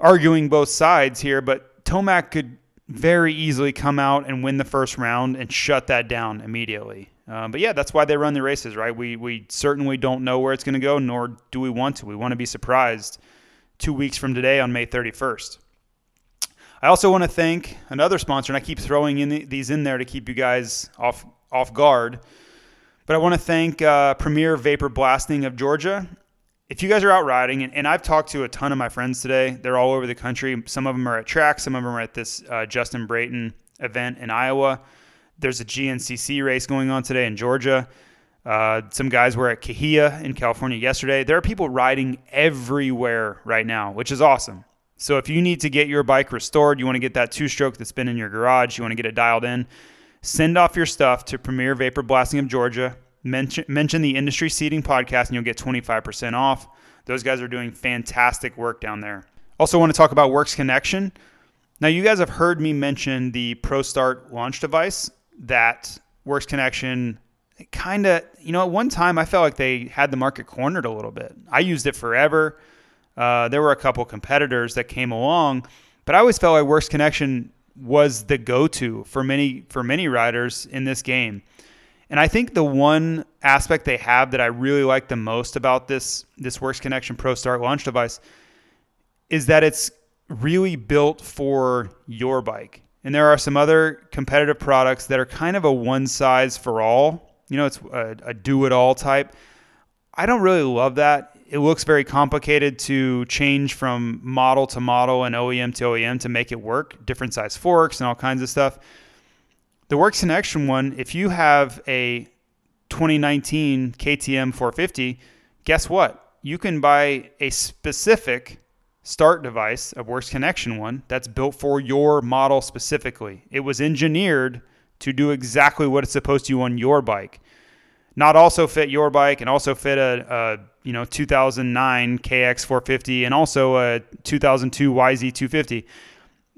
arguing both sides here, but Tomac could very easily come out and win the first round and shut that down immediately. Um, but yeah, that's why they run the races, right? We we certainly don't know where it's going to go, nor do we want to. We want to be surprised two weeks from today on May 31st. I also want to thank another sponsor, and I keep throwing in the, these in there to keep you guys off off guard. But I want to thank uh, Premier Vapor Blasting of Georgia if you guys are out riding, and, and, I've talked to a ton of my friends today, they're all over the country. Some of them are at track, some of them are at this uh, Justin Brayton event in Iowa. There's a GNCC race going on today in Georgia. Uh, some guys were at Kahia in California yesterday. There are people riding everywhere right now, which is awesome. So if you need to get your bike restored, you want to get that two stroke that's been in your garage, you want to get it dialed in, send off your stuff to Premier Vapor Blasting of Georgia. Mention, mention the Industry Seating podcast and you'll get 25% off. Those guys are doing fantastic work down there. Also, want to talk about Works Connection. Now, you guys have heard me mention the ProStart launch device that Works Connection kind of, you know, at one time I felt like they had the market cornered a little bit. I used it forever. Uh, there were a couple competitors that came along, but I always felt like Works Connection was the go-to for many for many riders in this game. And I think the one aspect they have that I really like the most about this this Works Connection Pro Start launch device is that it's really built for your bike. And there are some other competitive products that are kind of a one size for all. You know, it's a, a do it all type. I don't really love that. It looks very complicated to change from model to model and OEM to OEM to make it work, different size forks and all kinds of stuff. The Works Connection one, if you have a 2019 KTM 450, guess what? You can buy a specific start device, a Works Connection one, that's built for your model specifically. It was engineered to do exactly what it's supposed to on your bike. Not also fit your bike and also fit a, a you know 2009 KX450 and also a 2002 YZ250.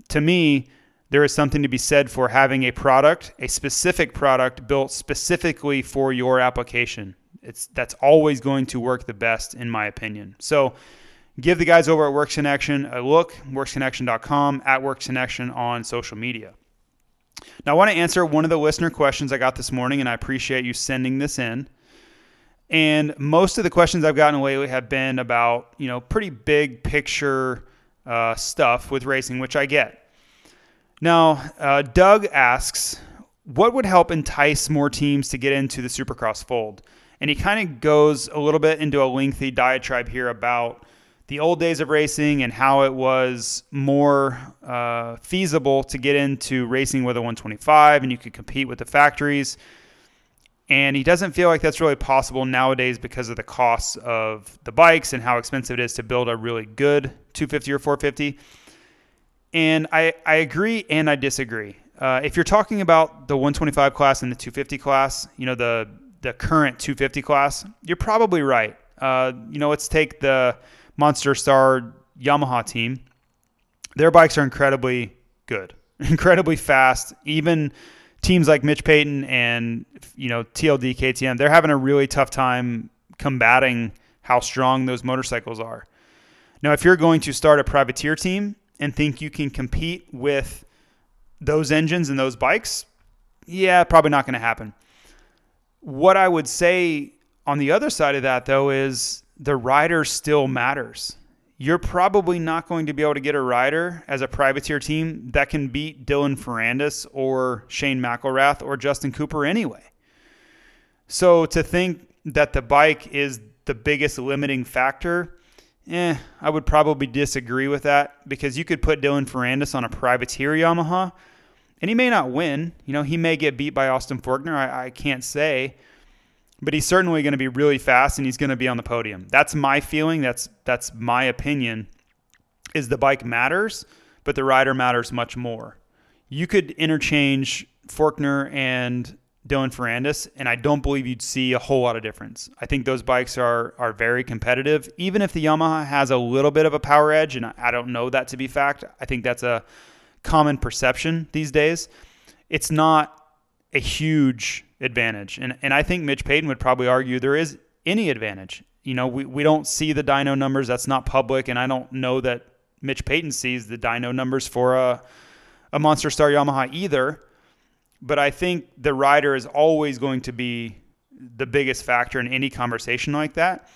To me, there is something to be said for having a product, a specific product built specifically for your application. It's that's always going to work the best in my opinion. So give the guys over at Works Connection a look, worksconnection.com, at Works Connection on social media. Now, I want to answer one of the listener questions I got this morning, and I appreciate you sending this in. And most of the questions I've gotten lately have been about, you know, pretty big picture uh, stuff with racing, which I get. Now, uh, Doug asks, what would help entice more teams to get into the Supercross fold? And he kind of goes a little bit into a lengthy diatribe here about the old days of racing and how it was more uh, feasible to get into racing with a 125 and you could compete with the factories. And he doesn't feel like that's really possible nowadays because of the costs of the bikes and how expensive it is to build a really good 250 or 450. And I, I agree and I disagree. Uh, if you're talking about the 125 class and the 250 class, you know, the, the current 250 class, you're probably right. Uh, you know, let's take the Monster Star Yamaha team, their bikes are incredibly good, incredibly fast. Even teams like Mitch Payton and you know TLD KTM, they're having a really tough time combating how strong those motorcycles are. Now, if you're going to start a privateer team and think you can compete with those engines and those bikes, yeah, probably not going to happen. What I would say on the other side of that, though, is the rider still matters. You're probably not going to be able to get a rider as a privateer team that can beat Dylan Ferrandis or Shane McElrath or Justin Cooper anyway. So to think that the bike is the biggest limiting factor, eh, I would probably disagree with that because you could put Dylan Ferrandis on a privateer Yamaha and he may not win. You know, he may get beat by Austin Forkner. I, I can't say but he's certainly going to be really fast and he's going to be on the podium. That's my feeling. That's that's my opinion. Is the bike matters, but the rider matters much more. You could interchange Forkner and Dylan Ferrandis, and I don't believe you'd see a whole lot of difference. I think those bikes are are very competitive. Even if the Yamaha has a little bit of a power edge, and I don't know that to be fact, I think that's a common perception these days. It's not a huge advantage. And and I think Mitch Payton would probably argue there is any advantage. You know, we, we don't see the dyno numbers. That's not public, and I don't know that Mitch Payton sees the dyno numbers for a a Monster Star Yamaha either. But I think the rider is always going to be the biggest factor in any conversation like that.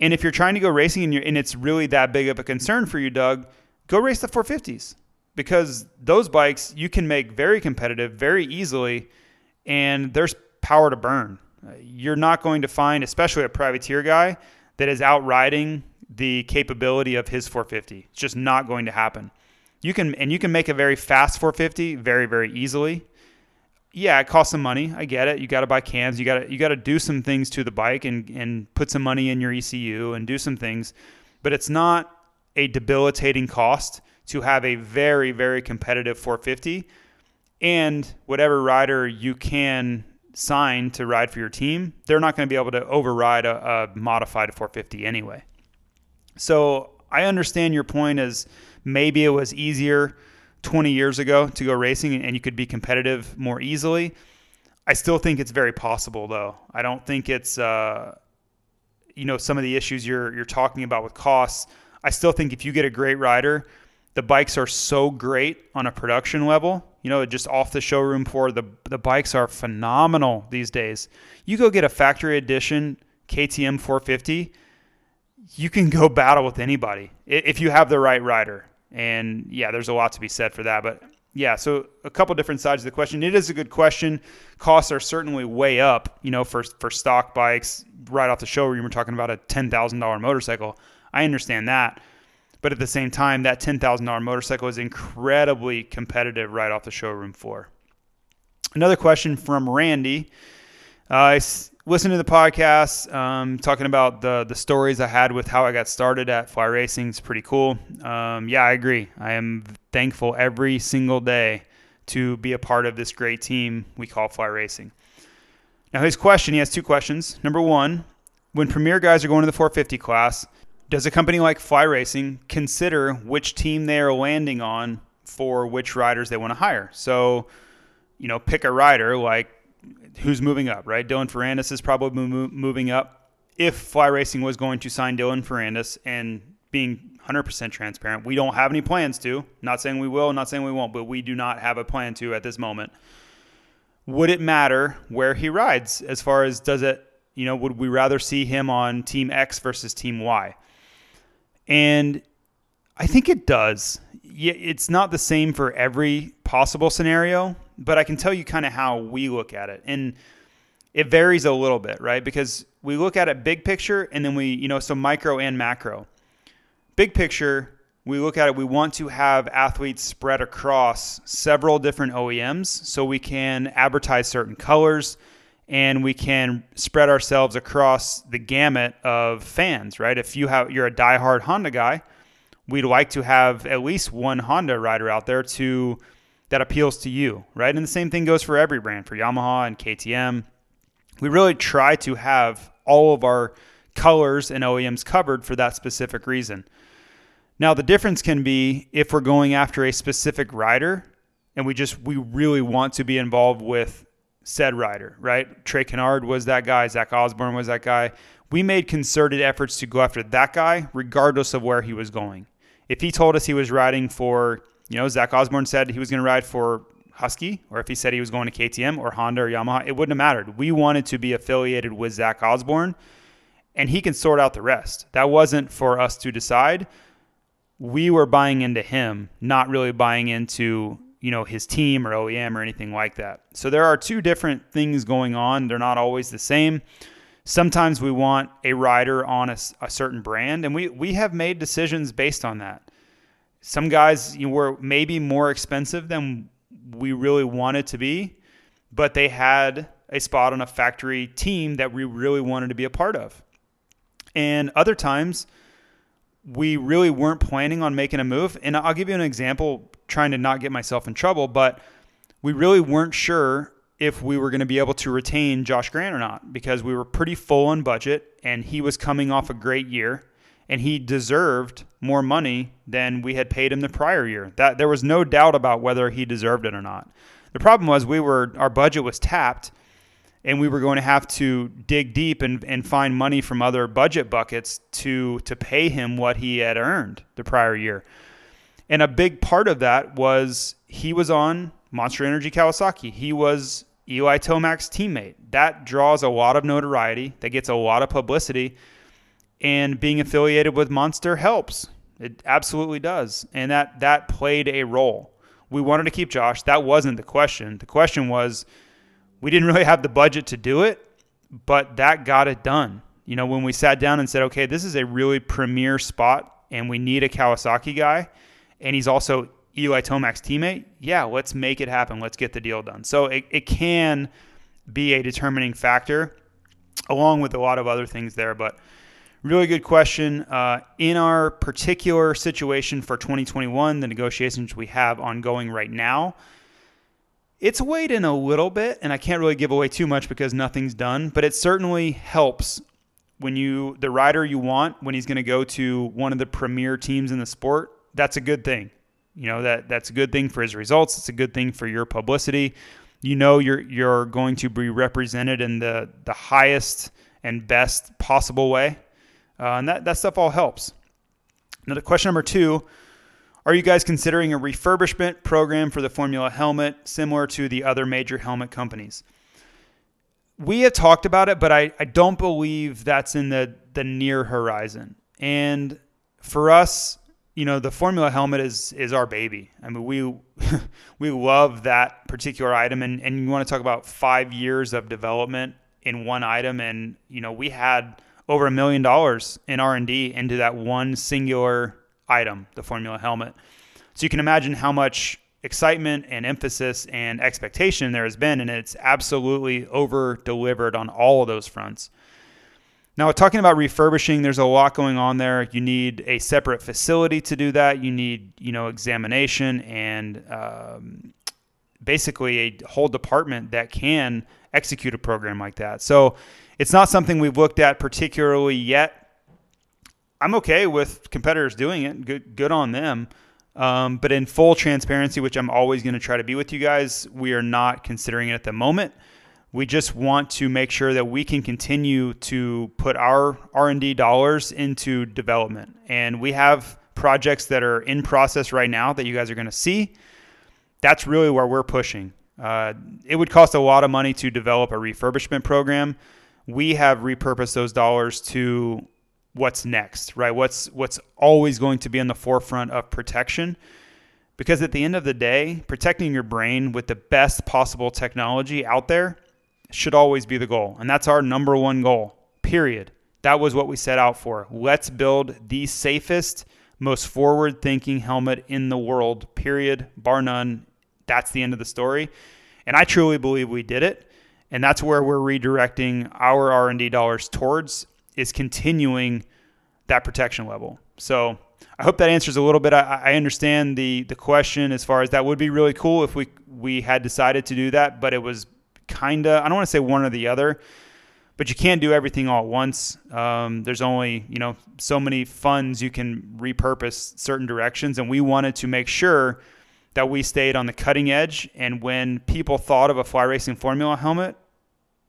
And if you're trying to go racing and, and it's really that big of a concern for you, Doug, go race the 450s because those bikes you can make very competitive very easily and there's power to burn. Uh, you're not going to find, especially a privateer guy, that is outriding the capability of his 450. It's just not going to happen. You can and you can make a very fast 450 very very easily. yeah, it costs some money. I get it. You got to buy cams. You got to you got to do some things to the bike and and put some money in your ECU and do some things, but it's not a debilitating cost to have a very very competitive 450 and whatever rider you can sign to ride for your team, they're not going to be able to override a, a modified 450 anyway. So I understand your point as maybe it was easier 20 years ago to go racing and you could be competitive more easily. I still think it's very possible though. I don't think it's uh, you know some of the issues you're you're talking about with costs. I still think if you get a great rider, the bikes are so great on a production level. You know, just off the showroom floor, the the bikes are phenomenal these days. You go get a factory edition KTM 450, you can go battle with anybody if you have the right rider. And yeah, there's a lot to be said for that. But yeah, so a couple different sides of the question. It is a good question. Costs are certainly way up, you know, for for stock bikes right off the showroom. We're talking about a ten thousand dollar motorcycle. I understand that, but at the same time, that ten thousand dollar motorcycle is incredibly competitive right off the showroom floor. Another question from Randy. Uh, listened to the podcast, um, talking about the the stories I had with how I got started at fly racing. It's pretty cool. Um, yeah, I agree. I am thankful every single day to be a part of this great team we call fly racing. Now, his question he has two questions. Number one, when premier guys are going to the 450 class, does a company like Fly Racing consider which team they are landing on for which riders they want to hire? So, you know, pick a rider like who's moving up, right? Dylan Ferrandis is probably moving up. If Fly Racing was going to sign Dylan Ferrandis and being 100% transparent, we don't have any plans to. Not saying we will, not saying we won't, but we do not have a plan to at this moment. Would it matter where he rides as far as does it, you know, would we rather see him on team X versus team Y? And I think it does. It's not the same for every possible scenario, but I can tell you kind of how we look at it. And it varies a little bit, right? Because we look at it big picture and then we, you know, so micro and macro. Big picture, we look at it, we want to have athletes spread across several different OEMs so we can advertise certain colors and we can spread ourselves across the gamut of fans, right? If you have you're a diehard Honda guy, we'd like to have at least one Honda rider out there to that appeals to you, right? And the same thing goes for every brand, for Yamaha and KTM. We really try to have all of our colors and OEMs covered for that specific reason. Now, the difference can be if we're going after a specific rider and we just, we really want to be involved with said rider, right? Trey Canard was that guy, Zach Osborne was that guy. We made concerted efforts to go after that guy regardless of where he was going. If he told us he was riding for you know, Zach Osborne said he was going to ride for Husky, or if he said he was going to KTM or Honda or Yamaha, it wouldn't have mattered. We wanted to be affiliated with Zach Osborne, and he can sort out the rest. That wasn't for us to decide. We were buying into him, not really buying into you know his team or OEM or anything like that. So there are two different things going on. They're not always the same. Sometimes we want a rider on a, a certain brand, and we we have made decisions based on that. Some guys you know, were maybe more expensive than we really wanted to be, but they had a spot on a factory team that we really wanted to be a part of. And other times, we really weren't planning on making a move. And I'll give you an example, trying to not get myself in trouble, but we really weren't sure if we were going to be able to retain Josh Grant or not because we were pretty full on budget and he was coming off a great year and he deserved more money than we had paid him the prior year. That there was no doubt about whether he deserved it or not. The problem was we were our budget was tapped and we were going to have to dig deep and, and find money from other budget buckets to to pay him what he had earned the prior year. And a big part of that was he was on Monster Energy Kawasaki. He was Eli Tomac's teammate. That draws a lot of notoriety, that gets a lot of publicity and being affiliated with Monster helps. It absolutely does. And that that played a role. We wanted to keep Josh. That wasn't the question. The question was we didn't really have the budget to do it, but that got it done. You know, when we sat down and said, "Okay, this is a really premier spot and we need a Kawasaki guy." And he's also Eli Tomac's teammate, yeah, let's make it happen. Let's get the deal done. So it, it can be a determining factor, along with a lot of other things there. But really good question. Uh, in our particular situation for 2021, the negotiations we have ongoing right now, it's weighed in a little bit, and I can't really give away too much because nothing's done, but it certainly helps when you the rider you want when he's going to go to one of the premier teams in the sport. That's a good thing. You know that that's a good thing for his results. It's a good thing for your publicity. You know you're you're going to be represented in the the highest and best possible way, uh, and that that stuff all helps. Now, the question number two are you guys considering a refurbishment program for the Formula helmet similar to the other major helmet companies? We have talked about it, but I, I don't believe that's in the, the near horizon. And for us, you know, the Formula helmet is is our baby. I mean, we we love that particular item, and and you want to talk about five years of development in one item, and you know, we had over a million dollars in R and D into that one singular item, the Formula helmet. So you can imagine how much excitement and emphasis and expectation there has been, and it's absolutely over delivered on all of those fronts. Now, talking about refurbishing, there's a lot going on there. You need a separate facility to do that. You need, you know, examination and um, basically a whole department that can execute a program like that. So it's not something we've looked at particularly yet. I'm okay with competitors doing it. Good, good on them. Um, but in full transparency, which I'm always going to try to be with you guys, we are not considering it at the moment. We just want to make sure that we can continue to put our R&D dollars into development, and we have projects that are in process right now that you guys are going to see. That's really where we're pushing. Uh, it would cost a lot of money to develop a refurbishment program. We have repurposed those dollars to what's next, right? What's what's always going to be on the forefront of protection. Because at the end of the day, protecting your brain with the best possible technology out there should always be the goal. And that's our number one goal. Period. That was what we set out for. Let's build the safest, most forward thinking helmet in the world. Period. Bar none. That's the end of the story. And I truly believe we did it. And that's where we're redirecting our R&D dollars towards is continuing that protection level. So I hope that answers a little bit. I, I, understand the the question as far as that would be really cool if we we had decided to do that, but it was kind of I don't want to say one or the other, but you can't do everything all at once. Um, there's only you know so many funds you can repurpose certain directions, and we wanted to make sure that we stayed on the cutting edge. And when people thought of a fly racing formula helmet,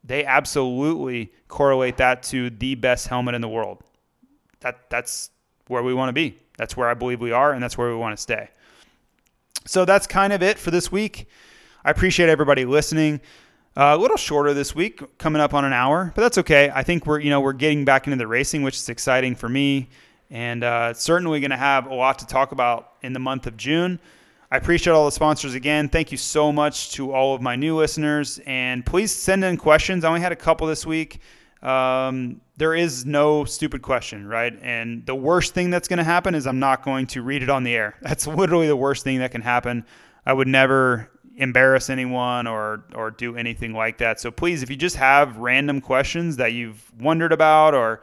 they absolutely correlate that to the best helmet in the world. That that's where we want to be. That's where I believe we are, and that's where we want to stay. So that's kind of it for this week. I appreciate everybody listening. Uh, a little shorter this week, coming up on an hour, but that's okay. I think we're you know we're getting back into the racing, which is exciting for me, and uh, certainly going to have a lot to talk about in the month of June. I appreciate all the sponsors again. Thank you so much to all of my new listeners. And please send in questions. I only had a couple this week. Um, there is no stupid question, right? And the worst thing that's going to happen is I'm not going to read it on the air. That's literally the worst thing that can happen. I would never embarrass anyone or or do anything like that. So please, if you just have random questions that you've wondered about, or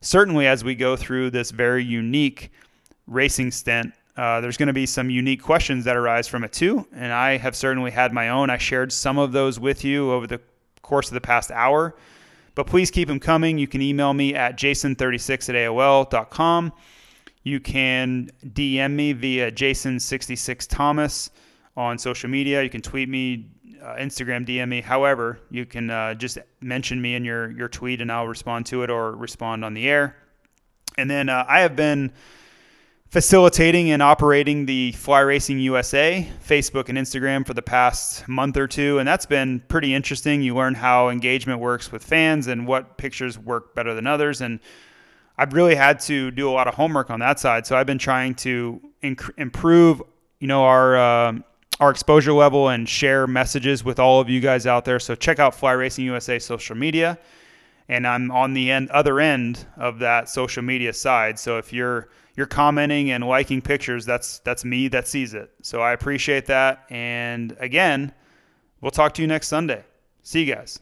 certainly as we go through this very unique racing stint, uh, there's going to be some unique questions that arise from it too, and I have certainly had my own. I shared some of those with you over the course of the past hour, but please keep them coming. You can email me at jason36 at AOL.com. You can DM me via Jason66Thomas on social media. You can tweet me, uh, Instagram DM me. However, you can uh, just mention me in your, your tweet and I'll respond to it or respond on the air. And then uh, I have been facilitating and operating the Fly Racing USA Facebook and Instagram for the past month or two, and that's been pretty interesting. You learn how engagement works with fans and what pictures work better than others, and I've really had to do a lot of homework on that side. So I've been trying to inc- improve, you know, our uh, our exposure level and share messages with all of you guys out there. So check out Fly Racing USA social media. and I'm on the end other end of that social media side. So if you're you're commenting and liking pictures, that's that's me that sees it. So I appreciate that. And again, we'll talk to you next Sunday. See you guys.